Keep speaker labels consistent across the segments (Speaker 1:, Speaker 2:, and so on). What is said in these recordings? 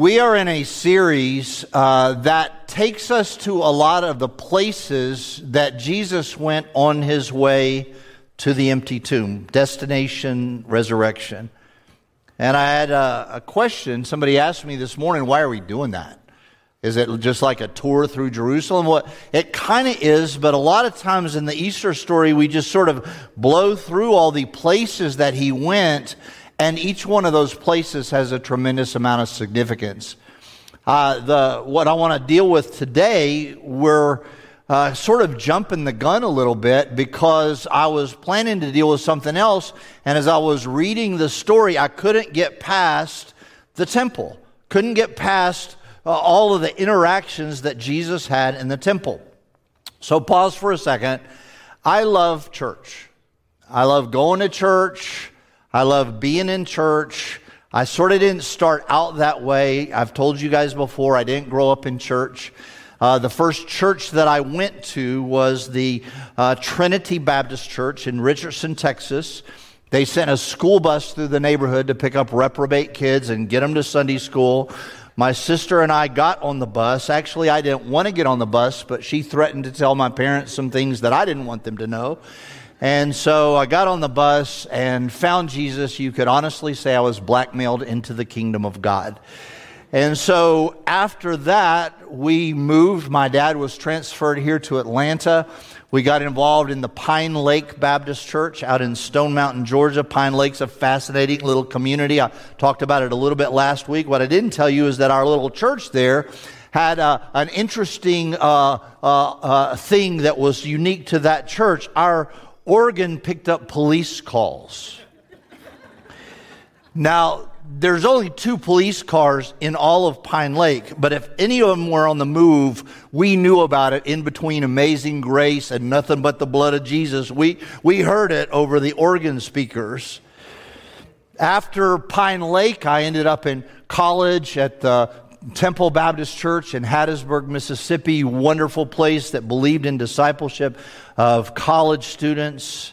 Speaker 1: We are in a series uh, that takes us to a lot of the places that Jesus went on his way to the empty tomb, destination resurrection. And I had a, a question. Somebody asked me this morning, why are we doing that? Is it just like a tour through Jerusalem? Well, it kind of is, but a lot of times in the Easter story, we just sort of blow through all the places that he went and each one of those places has a tremendous amount of significance. Uh, the, what I want to deal with today, we're uh, sort of jumping the gun a little bit because I was planning to deal with something else. And as I was reading the story, I couldn't get past the temple, couldn't get past uh, all of the interactions that Jesus had in the temple. So, pause for a second. I love church. I love going to church. I love being in church. I sort of didn't start out that way. I've told you guys before, I didn't grow up in church. Uh, the first church that I went to was the uh, Trinity Baptist Church in Richardson, Texas. They sent a school bus through the neighborhood to pick up reprobate kids and get them to Sunday school. My sister and I got on the bus. Actually, I didn't want to get on the bus, but she threatened to tell my parents some things that I didn't want them to know. And so I got on the bus and found Jesus. You could honestly say I was blackmailed into the kingdom of God. And so after that, we moved. My dad was transferred here to Atlanta. We got involved in the Pine Lake Baptist Church out in Stone Mountain, Georgia. Pine Lake's a fascinating little community. I talked about it a little bit last week. What I didn't tell you is that our little church there had uh, an interesting uh, uh, uh thing that was unique to that church. Our organ picked up police calls. Now, there's only two police cars in all of Pine Lake, but if any of them were on the move, we knew about it in between Amazing Grace and Nothing But the Blood of Jesus. We, we heard it over the organ speakers. After Pine Lake, I ended up in college at the Temple Baptist Church in Hattiesburg, Mississippi, wonderful place that believed in discipleship of college students.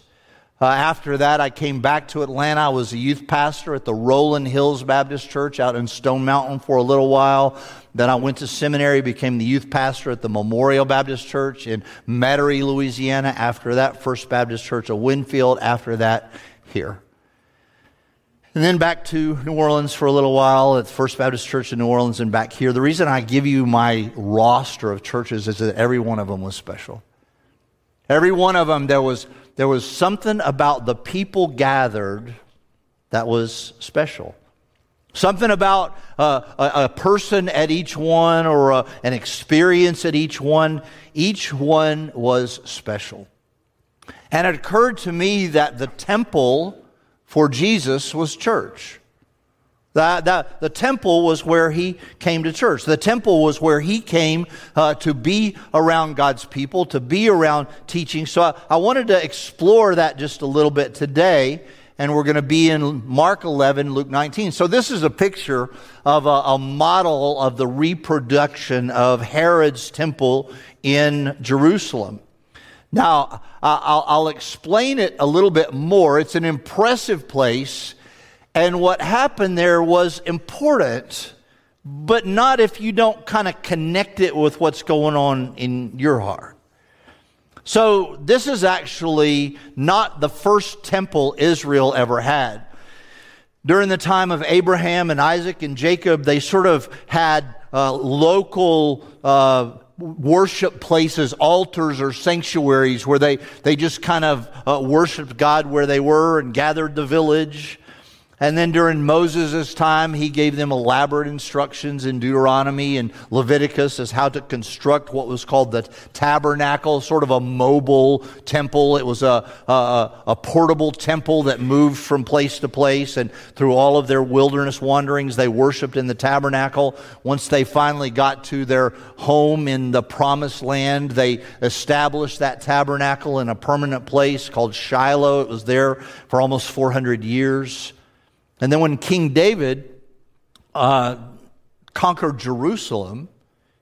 Speaker 1: Uh, after that, I came back to Atlanta. I was a youth pastor at the Rolling Hills Baptist Church out in Stone Mountain for a little while. Then I went to seminary, became the youth pastor at the Memorial Baptist Church in Metairie, Louisiana. After that, First Baptist Church of Winfield. After that, here. And then back to New Orleans for a little while at First Baptist Church in New Orleans and back here. The reason I give you my roster of churches is that every one of them was special. Every one of them, there was, there was something about the people gathered that was special. Something about uh, a, a, person at each one or a, an experience at each one. Each one was special. And it occurred to me that the temple for Jesus was church. That, that, the temple was where he came to church. The temple was where he came uh, to be around God's people, to be around teaching. So I, I wanted to explore that just a little bit today. And we're going to be in Mark 11, Luke 19. So this is a picture of a, a model of the reproduction of Herod's temple in Jerusalem. Now, I'll, I'll, explain it a little bit more. It's an impressive place, and what happened there was important, but not if you don't kind of connect it with what's going on in your heart. So, this is actually not the first temple Israel ever had. During the time of Abraham and Isaac and Jacob, they sort of had uh, local uh, worship places, altars or sanctuaries where they, they just kind of uh, worshiped God where they were and gathered the village. And then during Moses' time, he gave them elaborate instructions in Deuteronomy and Leviticus as how to construct what was called the tabernacle, sort of a mobile temple. It was a, a, a, portable temple that moved from place to place. And through all of their wilderness wanderings, they worshiped in the tabernacle. Once they finally got to their home in the promised land, they established that tabernacle in a permanent place called Shiloh. It was there for almost 400 years. And then when King David uh, conquered Jerusalem,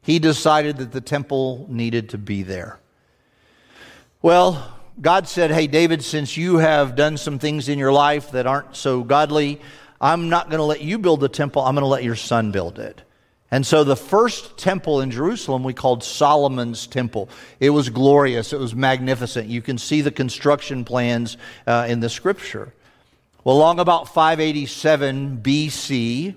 Speaker 1: he decided that the temple needed to be there. Well, God said, Hey, David, since you have done some things in your life that aren't so godly, I'm not going to let you build the temple. I'm going to let your son build it. And so the first temple in Jerusalem we called Solomon's temple. It was glorious, it was magnificent. You can see the construction plans uh, in the scripture. Well, along about 587 BC,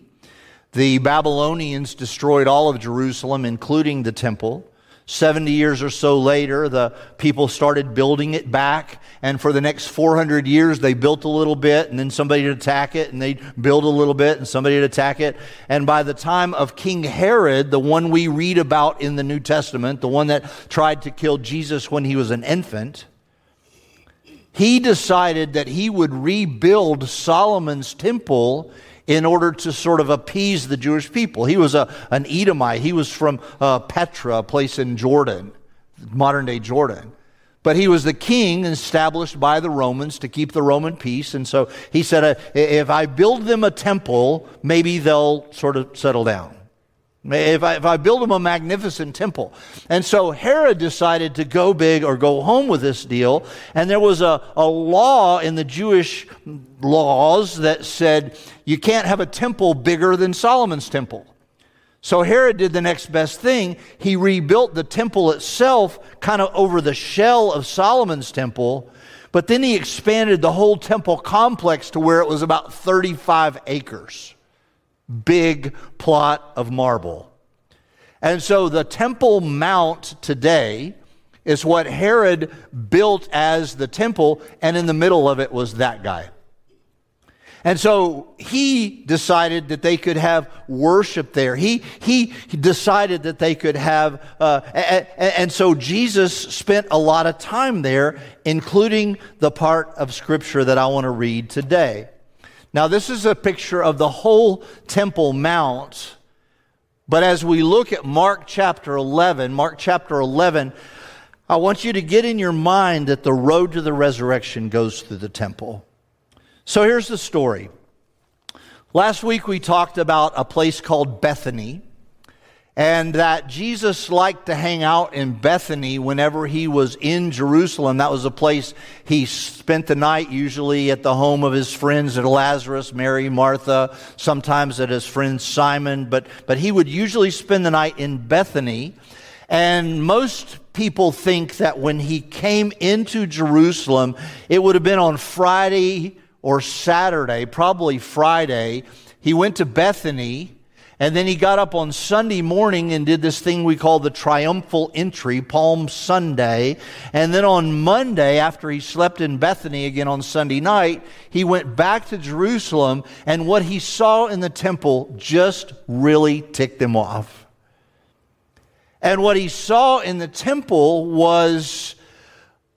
Speaker 1: the Babylonians destroyed all of Jerusalem, including the temple. 70 years or so later, the people started building it back. And for the next 400 years, they built a little bit, and then somebody would attack it, and they'd build a little bit, and somebody would attack it. And by the time of King Herod, the one we read about in the New Testament, the one that tried to kill Jesus when he was an infant, he decided that he would rebuild Solomon's temple in order to sort of appease the Jewish people. He was a, an Edomite. He was from uh, Petra, a place in Jordan, modern day Jordan. But he was the king established by the Romans to keep the Roman peace. And so he said, uh, if I build them a temple, maybe they'll sort of settle down. If I, if I build them a magnificent temple. And so Herod decided to go big or go home with this deal. And there was a, a law in the Jewish laws that said you can't have a temple bigger than Solomon's temple. So Herod did the next best thing. He rebuilt the temple itself kind of over the shell of Solomon's temple. But then he expanded the whole temple complex to where it was about 35 acres big plot of marble. And so the Temple Mount today is what Herod built as the temple, and in the middle of it was that guy. And so he decided that they could have worship there. He, he decided that they could have, uh, and, and so Jesus spent a lot of time there, including the part of Scripture that I want to read today. Now, this is a picture of the whole Temple Mount. But as we look at Mark chapter 11, Mark chapter 11, I want you to get in your mind that the road to the resurrection goes through the temple. So here's the story. Last week we talked about a place called Bethany and that Jesus liked to hang out in Bethany whenever he was in Jerusalem. That was a place he spent the night, usually at the home of his friends at Lazarus, Mary, Martha, sometimes at his friend Simon, but, but he would usually spend the night in Bethany. And most people think that when he came into Jerusalem, it would have been on Friday or Saturday, probably Friday. He went to Bethany and then he got up on Sunday morning and did this thing we call the triumphal entry, Palm Sunday. And then on Monday, after he slept in Bethany again on Sunday night, he went back to Jerusalem. And what he saw in the temple just really ticked him off. And what he saw in the temple was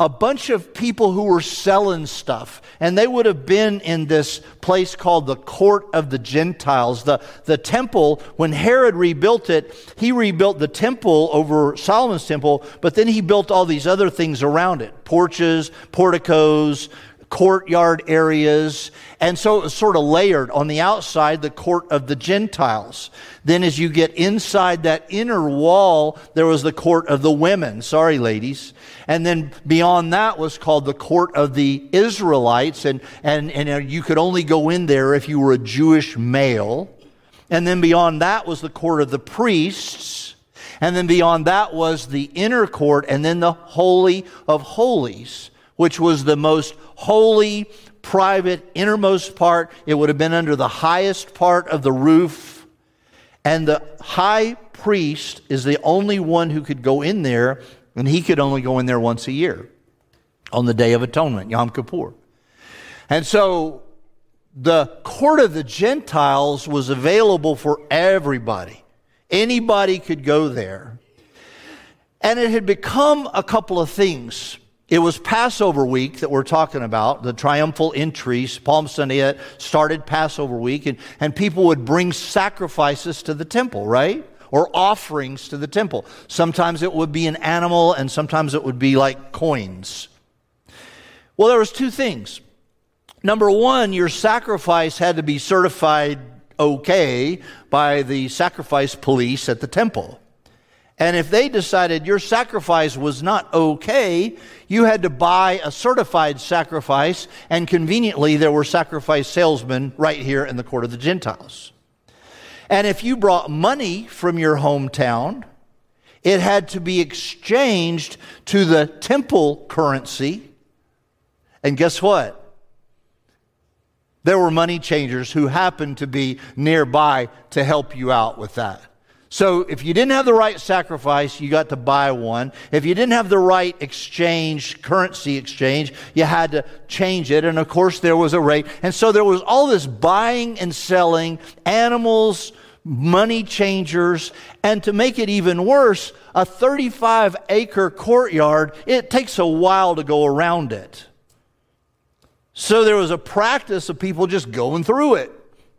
Speaker 1: a bunch of people who were selling stuff. And they would have been in this place called the court of the Gentiles. The, the temple, when Herod rebuilt it, he rebuilt the temple over Solomon's temple, but then he built all these other things around it porches, porticos, courtyard areas. And so it was sort of layered. On the outside, the court of the Gentiles. Then as you get inside that inner wall, there was the court of the women. Sorry, ladies. And then beyond that was called the court of the Israelites. And, and, and uh, you could only go in there if you were a Jewish male. And then beyond that was the court of the priests. And then beyond that was the inner court and then the Holy of Holies, which was the most holy, private, innermost part. It would have been under the highest part of the roof. And the high priest is the only one who could go in there, and he could only go in there once a year on the Day of Atonement, Yom Kippur. And so the court of the Gentiles was available for everybody. Anybody could go there. And it had become a couple of things. It was Passover week that we're talking about, the triumphal entries. Palm Sunday started Passover week, and, and people would bring sacrifices to the temple, right? Or offerings to the temple. Sometimes it would be an animal, and sometimes it would be like coins. Well, there was two things. Number one, your sacrifice had to be certified okay by the sacrifice police at the temple. And if they decided your sacrifice was not okay, you had to buy a certified sacrifice, and conveniently, there were sacrifice salesmen right here in the court of the Gentiles. And if you brought money from your hometown, it had to be exchanged to the temple currency. And guess what? There were money changers who happened to be nearby to help you out with that. So if you didn't have the right sacrifice, you got to buy one. If you didn't have the right exchange, currency exchange, you had to change it. And of course, there was a rate. And so there was all this buying and selling, animals, money changers, and to make it even worse, a 35 acre courtyard, it takes a while to go around it. So there was a practice of people just going through it,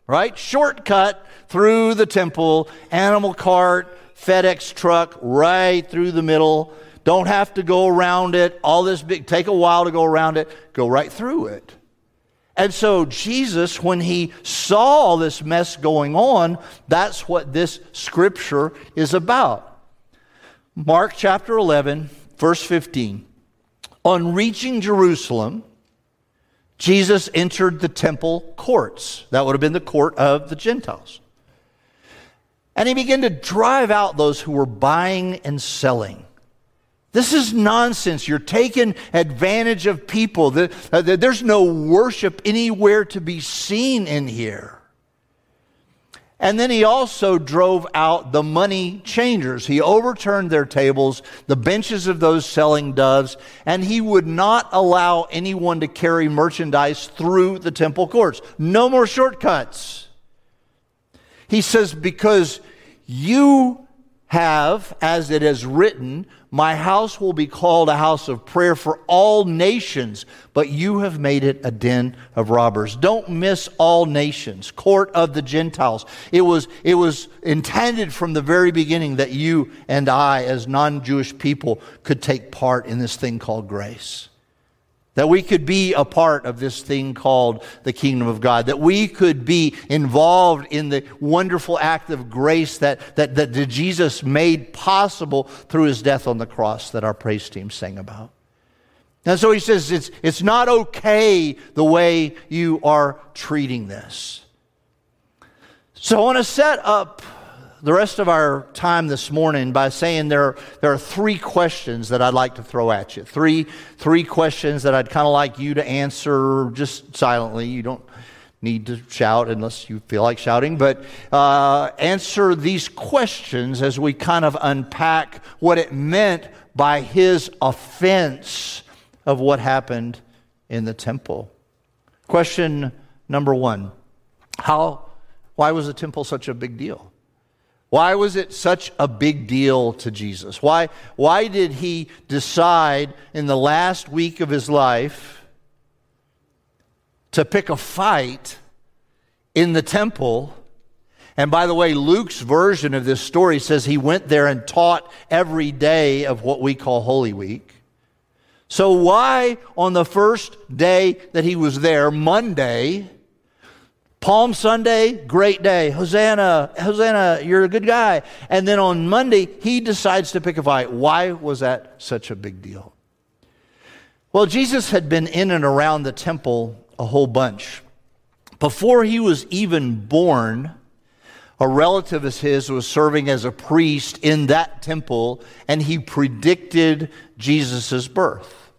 Speaker 1: right? Shortcut through the temple, animal cart, FedEx truck, right through the middle. Don't have to go around it. All this big, take a while to go around it. Go right through it. And so Jesus, when he saw all this mess going on, that's what this scripture is about. Mark chapter 11, verse 15. On reaching Jerusalem, Jesus entered the temple courts. That would have been the court of the Gentiles. And he began to drive out those who were buying and selling. This is nonsense. You're taking advantage of people. Uh, there's no worship anywhere to be seen in here. And then he also drove out the money changers. He overturned their tables, the benches of those selling doves, and he would not allow anyone to carry merchandise through the temple courts. No more shortcuts. He says, Because you have, as it is written, my house will be called a house of prayer for all nations, but you have made it a den of robbers. Don't miss all nations, court of the Gentiles. It was, it was intended from the very beginning that you and I, as non Jewish people, could take part in this thing called grace. That we could be a part of this thing called the kingdom of God. That we could be involved in the wonderful act of grace that, that, that Jesus made possible through his death on the cross that our praise team sang about. And so he says it's, it's not okay the way you are treating this. So I want to set up the rest of our time this morning by saying there, there are three questions that I'd like to throw at you. Three, three questions that I'd kind of like you to answer just silently. You don't need to shout unless you feel like shouting, but uh, answer these questions as we kind of unpack what it meant by his offense of what happened in the temple. Question number one How, why was the temple such a big deal? Why was it such a big deal to Jesus? Why, why did he decide in the last week of his life to pick a fight in the temple? And by the way, Luke's version of this story says he went there and taught every day of what we call Holy Week. So, why on the first day that he was there, Monday, Palm Sunday, great day. Hosanna, Hosanna, you're a good guy. And then on Monday, he decides to pick a fight. Why was that such a big deal? Well, Jesus had been in and around the temple a whole bunch. Before he was even born, a relative of his was serving as a priest in that temple, and he predicted Jesus' birth.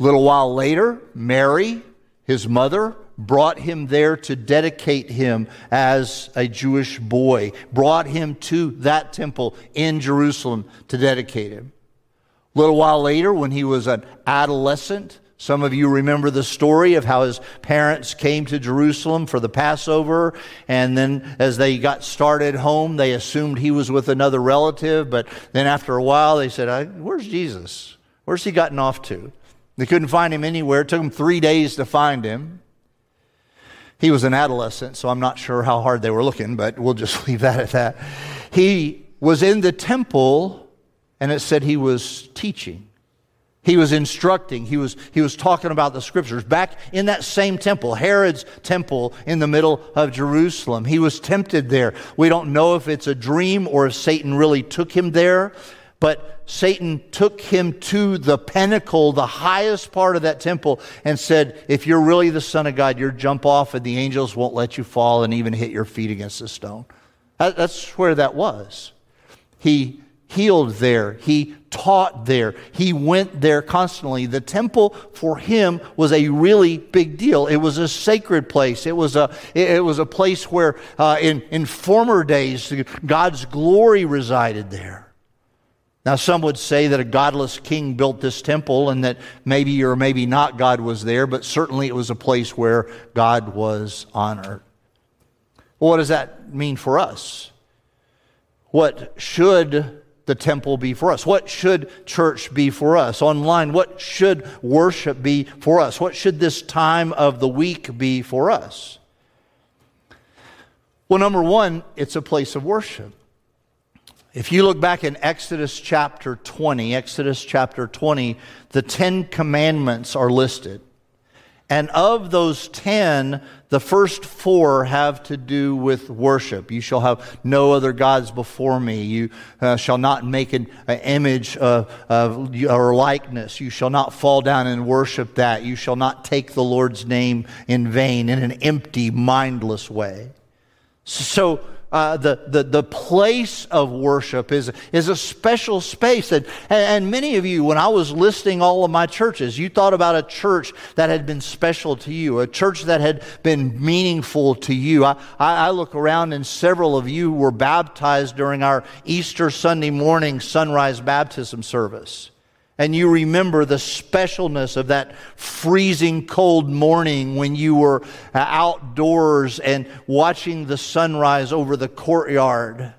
Speaker 1: A little while later, Mary, his mother, brought him there to dedicate him as a Jewish boy, brought him to that temple in Jerusalem to dedicate him. A little while later, when he was an adolescent, some of you remember the story of how his parents came to Jerusalem for the Passover, and then as they got started home, they assumed he was with another relative, but then after a while, they said, Where's Jesus? Where's he gotten off to? They couldn't find him anywhere. It took them three days to find him. He was an adolescent, so I'm not sure how hard they were looking, but we'll just leave that at that. He was in the temple, and it said he was teaching. He was instructing. He was, he was talking about the scriptures. Back in that same temple, Herod's temple in the middle of Jerusalem, he was tempted there. We don't know if it's a dream or if Satan really took him there, But Satan took him to the pinnacle, the highest part of that temple, and said, If you're really the Son of God, you'll jump off and the angels won't let you fall and even hit your feet against the stone. That's where that was. He healed there. He taught there. He went there constantly. The temple for him was a really big deal. It was a sacred place. It was a, it was a place where uh, in, in former days God's glory resided there. Now, some would say that a godless king built this temple and that maybe or maybe not God was there, but certainly it was a place where God was honored. Well, what does that mean for us? What should the temple be for us? What should church be for us? Online, what should worship be for us? What should this time of the week be for us? Well, number one, it's a place of worship. If you look back in Exodus chapter 20, Exodus chapter 20, the Ten Commandments are listed. And of those 10, the first four have to do with worship. You shall have no other gods before me. You uh, shall not make an, an image of, of, or likeness. You shall not fall down and worship that. You shall not take the Lord's name in vain in an empty, mindless way. So, uh, the, the, the place of worship is, is a special space. And, and many of you, when I was listing all of my churches, you thought about a church that had been special to you, a church that had been meaningful to you. I, I, I look around and several of you were baptized during our Easter Sunday morning sunrise baptism service and you remember the specialness of that freezing cold morning when you were uh, outdoors and watching the sunrise over the courtyard.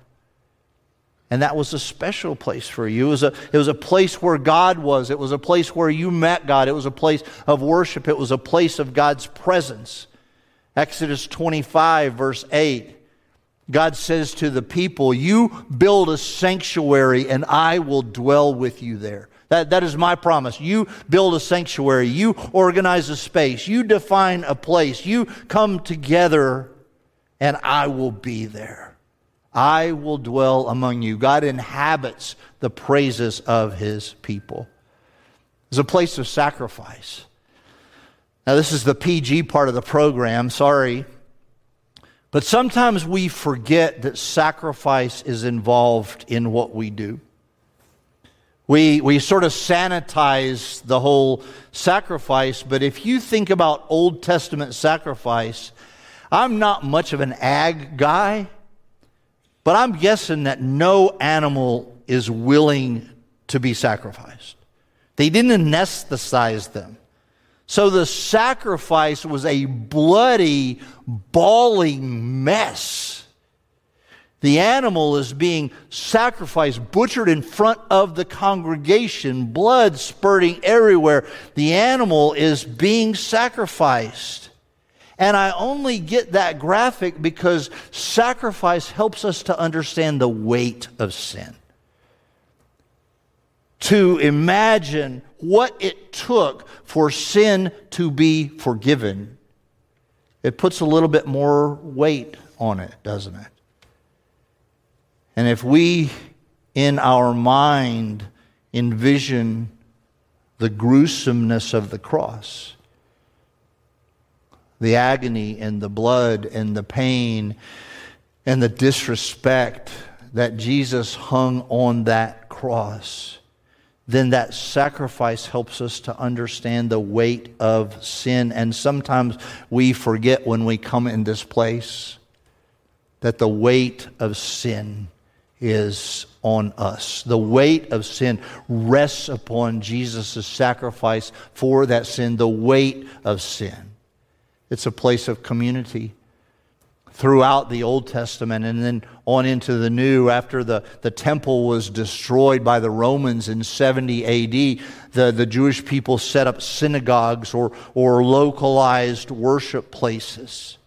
Speaker 1: And that was a special place for you. It was, a, it was a place where God was. It was a place where you met God. It was a place of worship. It was a place of God's presence. Exodus 25, verse 8. God says to the people, You build a sanctuary, and I will dwell with you there. That, that is my promise. You build a sanctuary. You organize a space. You define a place. You come together, and I will be there. I will dwell among you. God inhabits the praises of his people. It's a place of sacrifice. Now, this is the PG part of the program. Sorry. But sometimes we forget that sacrifice is involved in what we do. We, we sort of sanitize the whole sacrifice, but if you think about Old Testament sacrifice, I'm not much of an ag guy, but I'm guessing that no animal is willing to be sacrificed. They didn't anesthetize them. So the sacrifice was a bloody, bawling mess. The animal is being sacrificed, butchered in front of the congregation, blood spurting everywhere. The animal is being sacrificed. And I only get that graphic because sacrifice helps us to understand the weight of sin. To imagine what it took for sin to be forgiven, it puts a little bit more weight on it, doesn't it? And if we, in our mind, envision the gruesomeness of the cross, the agony and the blood and the pain and the disrespect that Jesus hung on that cross, then that sacrifice helps us to understand the weight of sin. And sometimes we forget when we come in this place that the weight of sin is on us. The weight of sin rests upon Jesus' sacrifice for that sin, the weight of sin. It's a place of community throughout the Old Testament and then on into the New. After the, the temple was destroyed by the Romans in 70 AD, the, the Jewish people set up synagogues or, or localized worship places.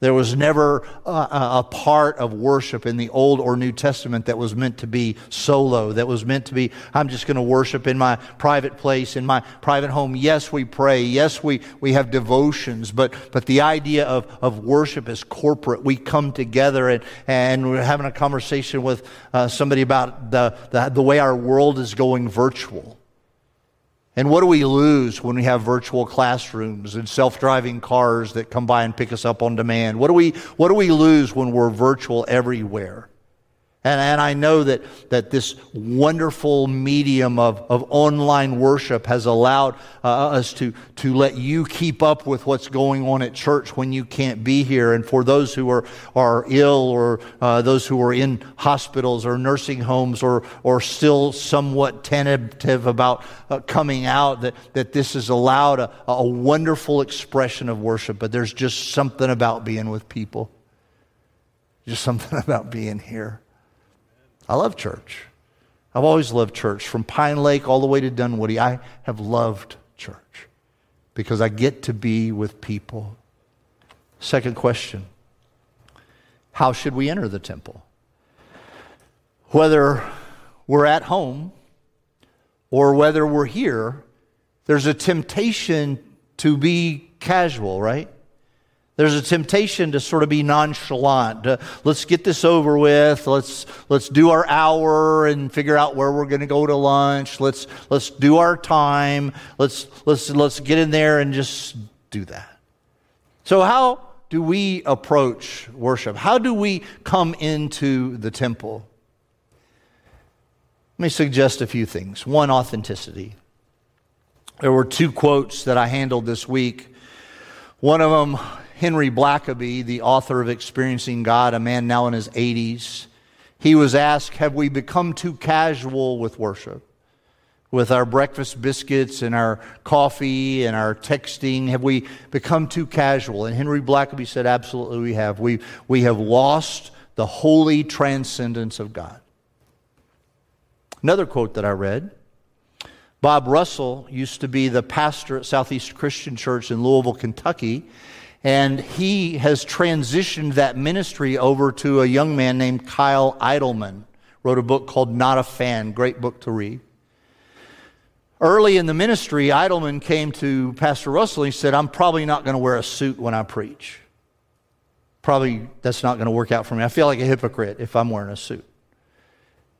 Speaker 1: There was never a, a, part of worship in the Old or New Testament that was meant to be solo, that was meant to be, I'm just going to worship in my private place, in my private home. Yes, we pray. Yes, we, we have devotions, but, but the idea of, of worship is corporate. We come together and, and we're having a conversation with uh, somebody about the, the, the way our world is going virtual. And what do we lose when we have virtual classrooms and self-driving cars that come by and pick us up on demand? What do we, what do we lose when we're virtual everywhere? And, and I know that, that this wonderful medium of, of online worship has allowed uh, us to, to let you keep up with what's going on at church when you can't be here. And for those who are, are ill or uh, those who are in hospitals or nursing homes or, or still somewhat tentative about uh, coming out, that, that this has allowed a, a wonderful expression of worship. But there's just something about being with people, just something about being here. I love church. I've always loved church. From Pine Lake all the way to Dunwoody, I have loved church because I get to be with people. Second question How should we enter the temple? Whether we're at home or whether we're here, there's a temptation to be casual, right? There's a temptation to sort of be nonchalant. Uh, let's get this over with. Let's, let's do our hour and figure out where we're going to go to lunch. Let's, let's do our time. Let's, let's, let's get in there and just do that. So, how do we approach worship? How do we come into the temple? Let me suggest a few things. One, authenticity. There were two quotes that I handled this week. One of them Henry Blackaby, the author of Experiencing God, a man now in his 80s, he was asked, Have we become too casual with worship? With our breakfast biscuits and our coffee and our texting, have we become too casual? And Henry Blackaby said, Absolutely, we have. We, we have lost the holy transcendence of God. Another quote that I read Bob Russell used to be the pastor at Southeast Christian Church in Louisville, Kentucky. And he has transitioned that ministry over to a young man named Kyle Idleman. Wrote a book called Not a Fan, great book to read. Early in the ministry, Idleman came to Pastor Russell and he said, I'm probably not going to wear a suit when I preach. Probably that's not going to work out for me. I feel like a hypocrite if I'm wearing a suit.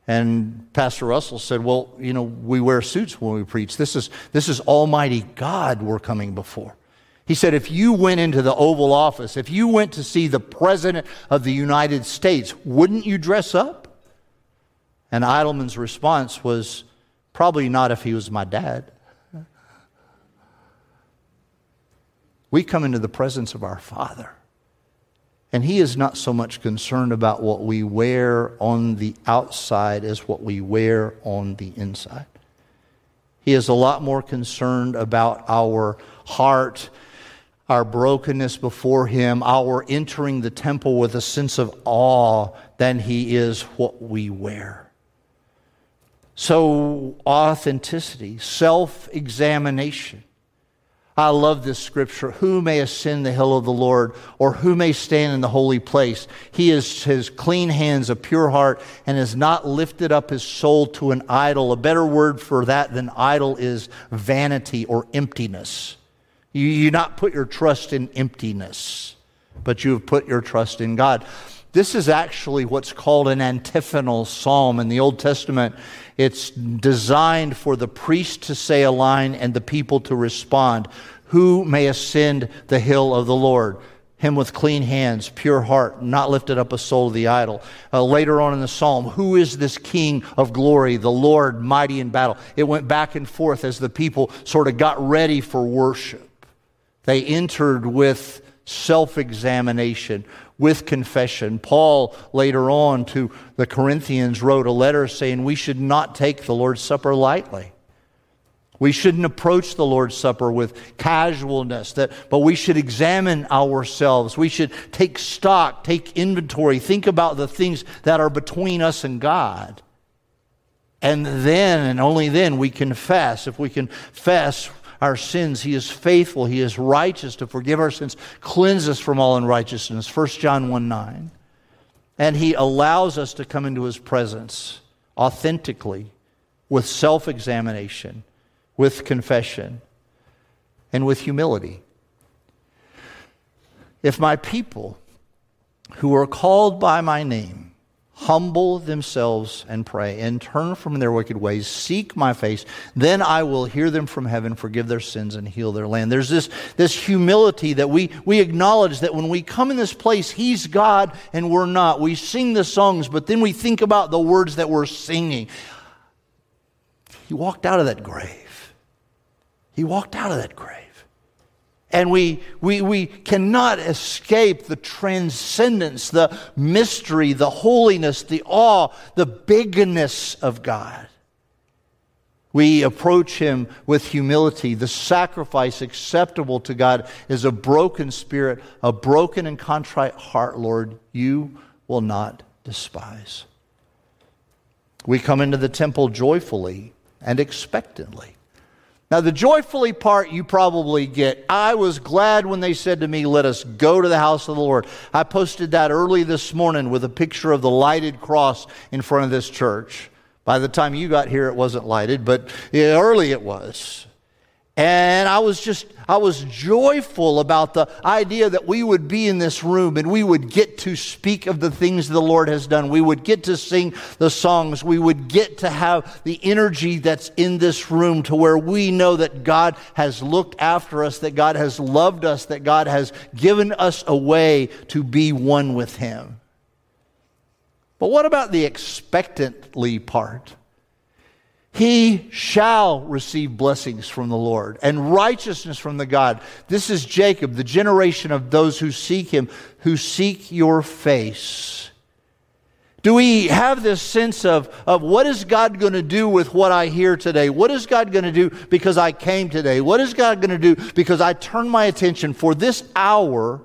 Speaker 1: And Pastor Russell said, Well, you know, we wear suits when we preach. This is, this is Almighty God we're coming before. He said, if you went into the Oval Office, if you went to see the President of the United States, wouldn't you dress up? And Idleman's response was, probably not if he was my dad. We come into the presence of our Father. And he is not so much concerned about what we wear on the outside as what we wear on the inside. He is a lot more concerned about our heart our brokenness before Him, our entering the temple with a sense of awe than He is what we wear. So, authenticity, self examination. I love this scripture. Who may ascend the hill of the Lord, or who may stand in the holy place? He is, his clean hands, a pure heart, and has not lifted up his soul to an idol. A better word for that than idol is vanity or emptiness. You, you not put your trust in emptiness, but you have put your trust in God. This is actually what's called an antiphonal psalm in the Old Testament. It's designed for the priest to say a line and the people to respond. Who may ascend the hill of the Lord? Him with clean hands, pure heart, not lifted up a soul to the idol. Uh, later on in the psalm, who is this King of glory, the Lord mighty in battle? It went back and forth as the people sort of got ready for worship. They entered with self examination, with confession. Paul, later on to the Corinthians, wrote a letter saying we should not take the Lord's Supper lightly. We shouldn't approach the Lord's Supper with casualness, that, but we should examine ourselves. We should take stock, take inventory, think about the things that are between us and God. And then, and only then, we confess. If we confess our sins. He is faithful. He is righteous to forgive our sins, cleanse us from all unrighteousness. 1 John 1 9. And He allows us to come into His presence authentically with self examination, with confession, and with humility. If my people who are called by my name humble themselves and pray and turn from their wicked ways, seek my face, then I will hear them from heaven, forgive their sins, and heal their land. There's this, this humility that we, we acknowledge that when we come in this place, He's God and we're not. We sing the songs, but then we think about the words that we're singing. He walked out of that grave. He walked out of that grave. And we, we, we cannot escape the transcendence, the mystery, the holiness, the awe, the bigness of God. We approach Him with humility. The sacrifice acceptable to God is a broken spirit, a broken and contrite heart, Lord, you will not despise. We come into the temple joyfully and expectantly. Now, the joyfully part you probably get. I was glad when they said to me, Let us go to the house of the Lord. I posted that early this morning with a picture of the lighted cross in front of this church. By the time you got here, it wasn't lighted, but early it was. And I was just, I was joyful about the idea that we would be in this room and we would get to speak of the things the Lord has done. We would get to sing the songs. We would get to have the energy that's in this room to where we know that God has looked after us, that God has loved us, that God has given us a way to be one with Him. But what about the expectantly part? He shall receive blessings from the Lord and righteousness from the God. This is Jacob, the generation of those who seek him, who seek your face. Do we have this sense of, of what is God going to do with what I hear today? What is God going to do because I came today? What is God going to do because I turn my attention for this hour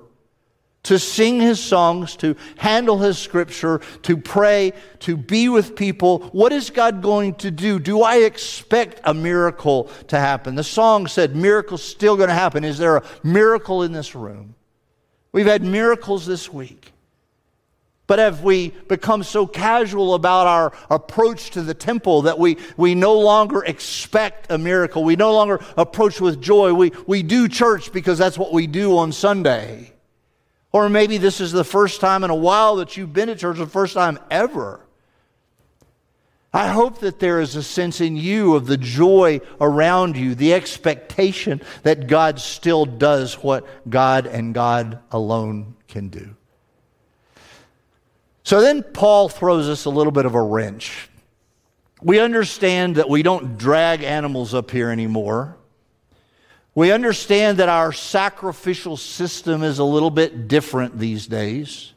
Speaker 1: to sing his songs, to handle his scripture, to pray, to be with people. What is God going to do? Do I expect a miracle to happen? The song said, Miracle's still going to happen. Is there a miracle in this room? We've had miracles this week. But have we become so casual about our approach to the temple that we, we no longer expect a miracle? We no longer approach with joy. We, we do church because that's what we do on Sunday. Or maybe this is the first time in a while that you've been to church, the first time ever. I hope that there is a sense in you of the joy around you, the expectation that God still does what God and God alone can do. So then Paul throws us a little bit of a wrench. We understand that we don't drag animals up here anymore. We understand that our sacrificial system is a little bit different these days.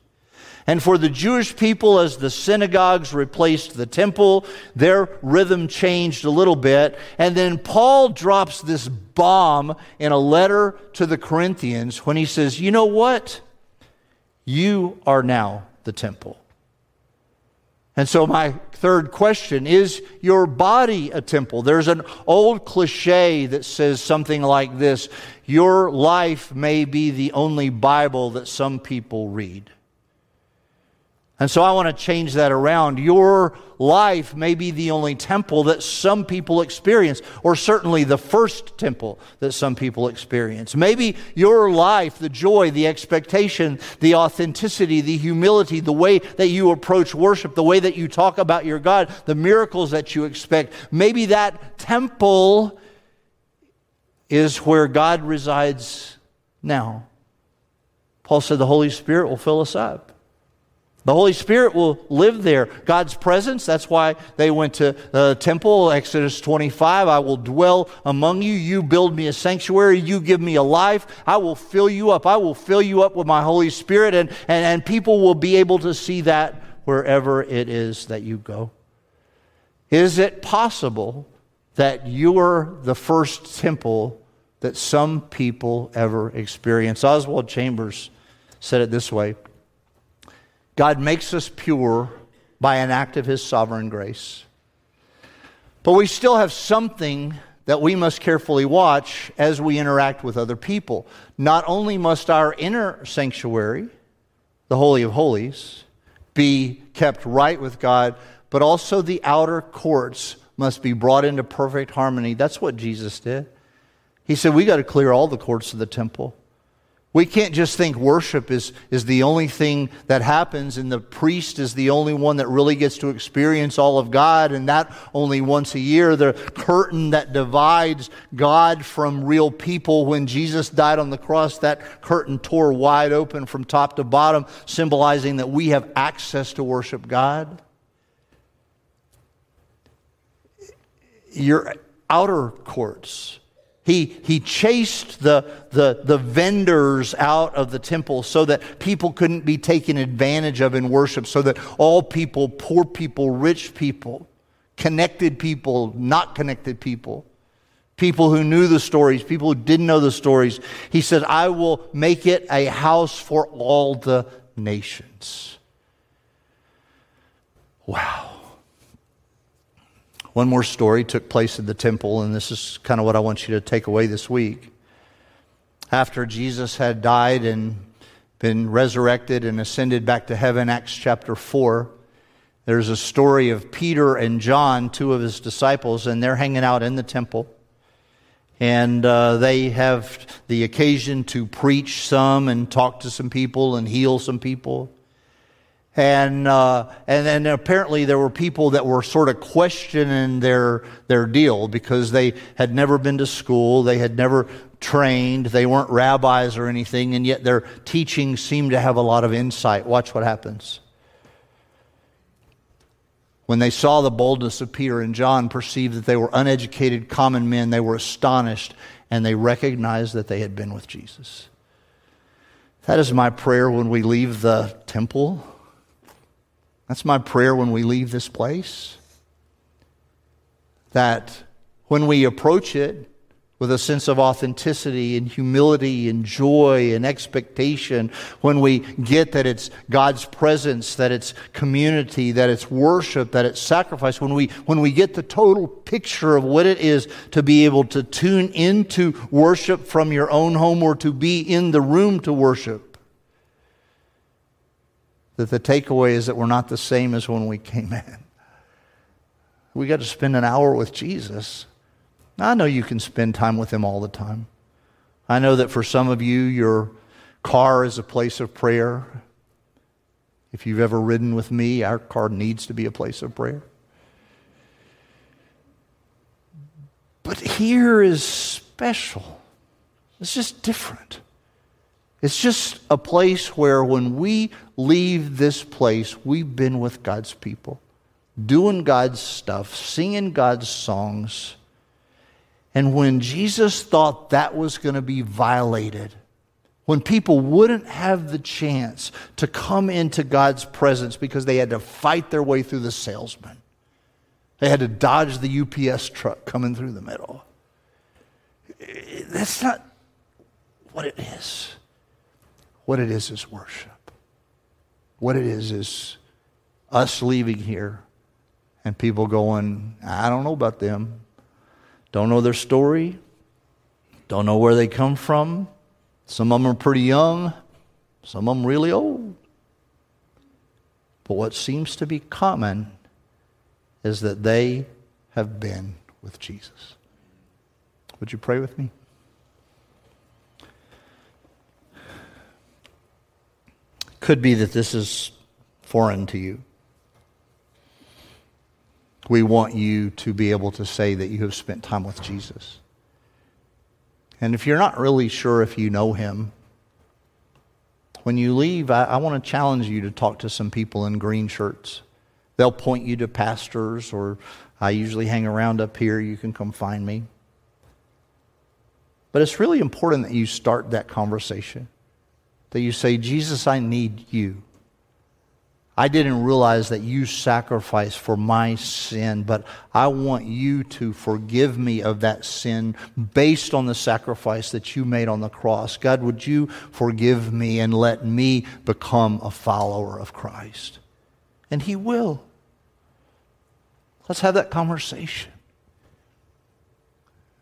Speaker 1: And for the Jewish people, as the synagogues replaced the temple, their rhythm changed a little bit. And then Paul drops this bomb in a letter to the Corinthians when he says, You know what? You are now the temple. And so, my third question is your body a temple? There's an old cliche that says something like this Your life may be the only Bible that some people read. And so I want to change that around. Your life may be the only temple that some people experience, or certainly the first temple that some people experience. Maybe your life, the joy, the expectation, the authenticity, the humility, the way that you approach worship, the way that you talk about your God, the miracles that you expect, maybe that temple is where God resides now. Paul said the Holy Spirit will fill us up. The Holy Spirit will live there. God's presence, that's why they went to the temple, Exodus 25. I will dwell among you. You build me a sanctuary. You give me a life. I will fill you up. I will fill you up with my Holy Spirit, and, and, and people will be able to see that wherever it is that you go. Is it possible that you're the first temple that some people ever experience? Oswald Chambers said it this way God makes us pure by an act of His sovereign grace. But we still have something that we must carefully watch as we interact with other people. Not only must our inner sanctuary, the Holy of Holies, be kept right with God, but also the outer courts must be brought into perfect harmony. That's what Jesus did. He said, We got to clear all the courts of the temple. We can't just think worship is, is the only thing that happens and the priest is the only one that really gets to experience all of God and that only once a year. The curtain that divides God from real people when Jesus died on the cross, that curtain tore wide open from top to bottom, symbolizing that we have access to worship God. Your outer courts he, he chased the, the, the vendors out of the temple so that people couldn't be taken advantage of in worship, so that all people, poor people, rich people, connected people, not connected people, people who knew the stories, people who didn't know the stories, he said, I will make it a house for all the nations. Wow. One more story took place in the temple, and this is kind of what I want you to take away this week. After Jesus had died and been resurrected and ascended back to heaven, Acts chapter 4, there's a story of Peter and John, two of his disciples, and they're hanging out in the temple. And uh, they have the occasion to preach some and talk to some people and heal some people. And, uh, and then apparently there were people that were sort of questioning their, their deal because they had never been to school, they had never trained, they weren't rabbis or anything, and yet their teaching seemed to have a lot of insight. Watch what happens. When they saw the boldness of Peter and John, perceived that they were uneducated common men, they were astonished and they recognized that they had been with Jesus. That is my prayer when we leave the temple that's my prayer when we leave this place. That when we approach it with a sense of authenticity and humility and joy and expectation, when we get that it's God's presence, that it's community, that it's worship, that it's sacrifice, when we, when we get the total picture of what it is to be able to tune into worship from your own home or to be in the room to worship, that the takeaway is that we're not the same as when we came in. We got to spend an hour with Jesus. I know you can spend time with Him all the time. I know that for some of you, your car is a place of prayer. If you've ever ridden with me, our car needs to be a place of prayer. But here is special. It's just different. It's just a place where when we leave this place, we've been with God's people, doing God's stuff, singing God's songs. And when Jesus thought that was going to be violated, when people wouldn't have the chance to come into God's presence because they had to fight their way through the salesman, they had to dodge the UPS truck coming through the middle. That's not what it is. What it is is worship. What it is is us leaving here and people going, I don't know about them. Don't know their story. Don't know where they come from. Some of them are pretty young, some of them really old. But what seems to be common is that they have been with Jesus. Would you pray with me? Could be that this is foreign to you. We want you to be able to say that you have spent time with Jesus. And if you're not really sure if you know him, when you leave, I, I want to challenge you to talk to some people in green shirts. They'll point you to pastors, or I usually hang around up here. You can come find me. But it's really important that you start that conversation that you say, Jesus, I need you. I didn't realize that you sacrificed for my sin, but I want you to forgive me of that sin based on the sacrifice that you made on the cross. God, would you forgive me and let me become a follower of Christ? And He will. Let's have that conversation.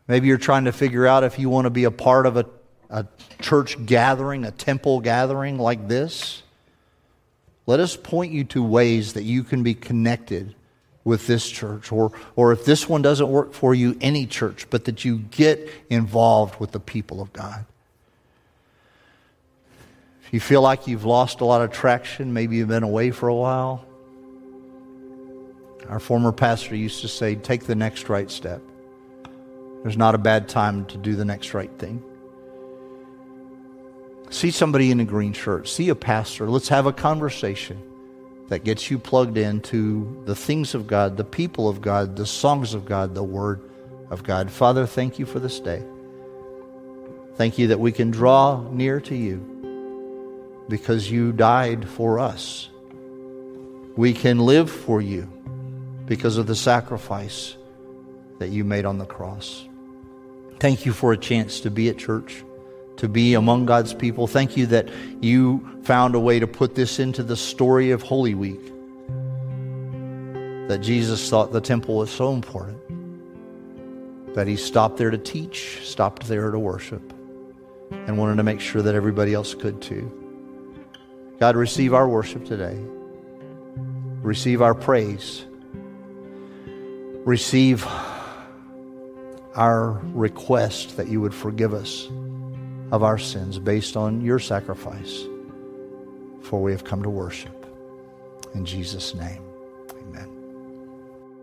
Speaker 1: Maybe you're trying to figure out if you want to be a part of a, a church gathering, a temple gathering like this. Let us point you to ways that you can be connected with this church, or, or if this one doesn't work for you, any church, but that you get involved with the people of God. If you feel like you've lost a lot of traction, maybe you've been away for a while. Our former pastor used to say, Take the next right step. There's not a bad time to do the next right thing. See somebody in a green shirt, see a pastor. Let's have a conversation that gets you plugged into the things of God, the people of God, the songs of God, the Word of God. Father, thank you for this day. Thank you that we can draw near to you because you died for us. We can live for you because of the sacrifice that you made on the cross. Thank you for a chance to be at church, to be among God's people. Thank you that you found a way to put this into the story of Holy Week. That Jesus thought the temple was so important that he stopped there to teach, stopped there to worship, and wanted to make sure that everybody else could too. God, receive our worship today. Receive our praise. Receive our request that you would forgive us of our sins based on your sacrifice, for we have come to worship. In Jesus' name.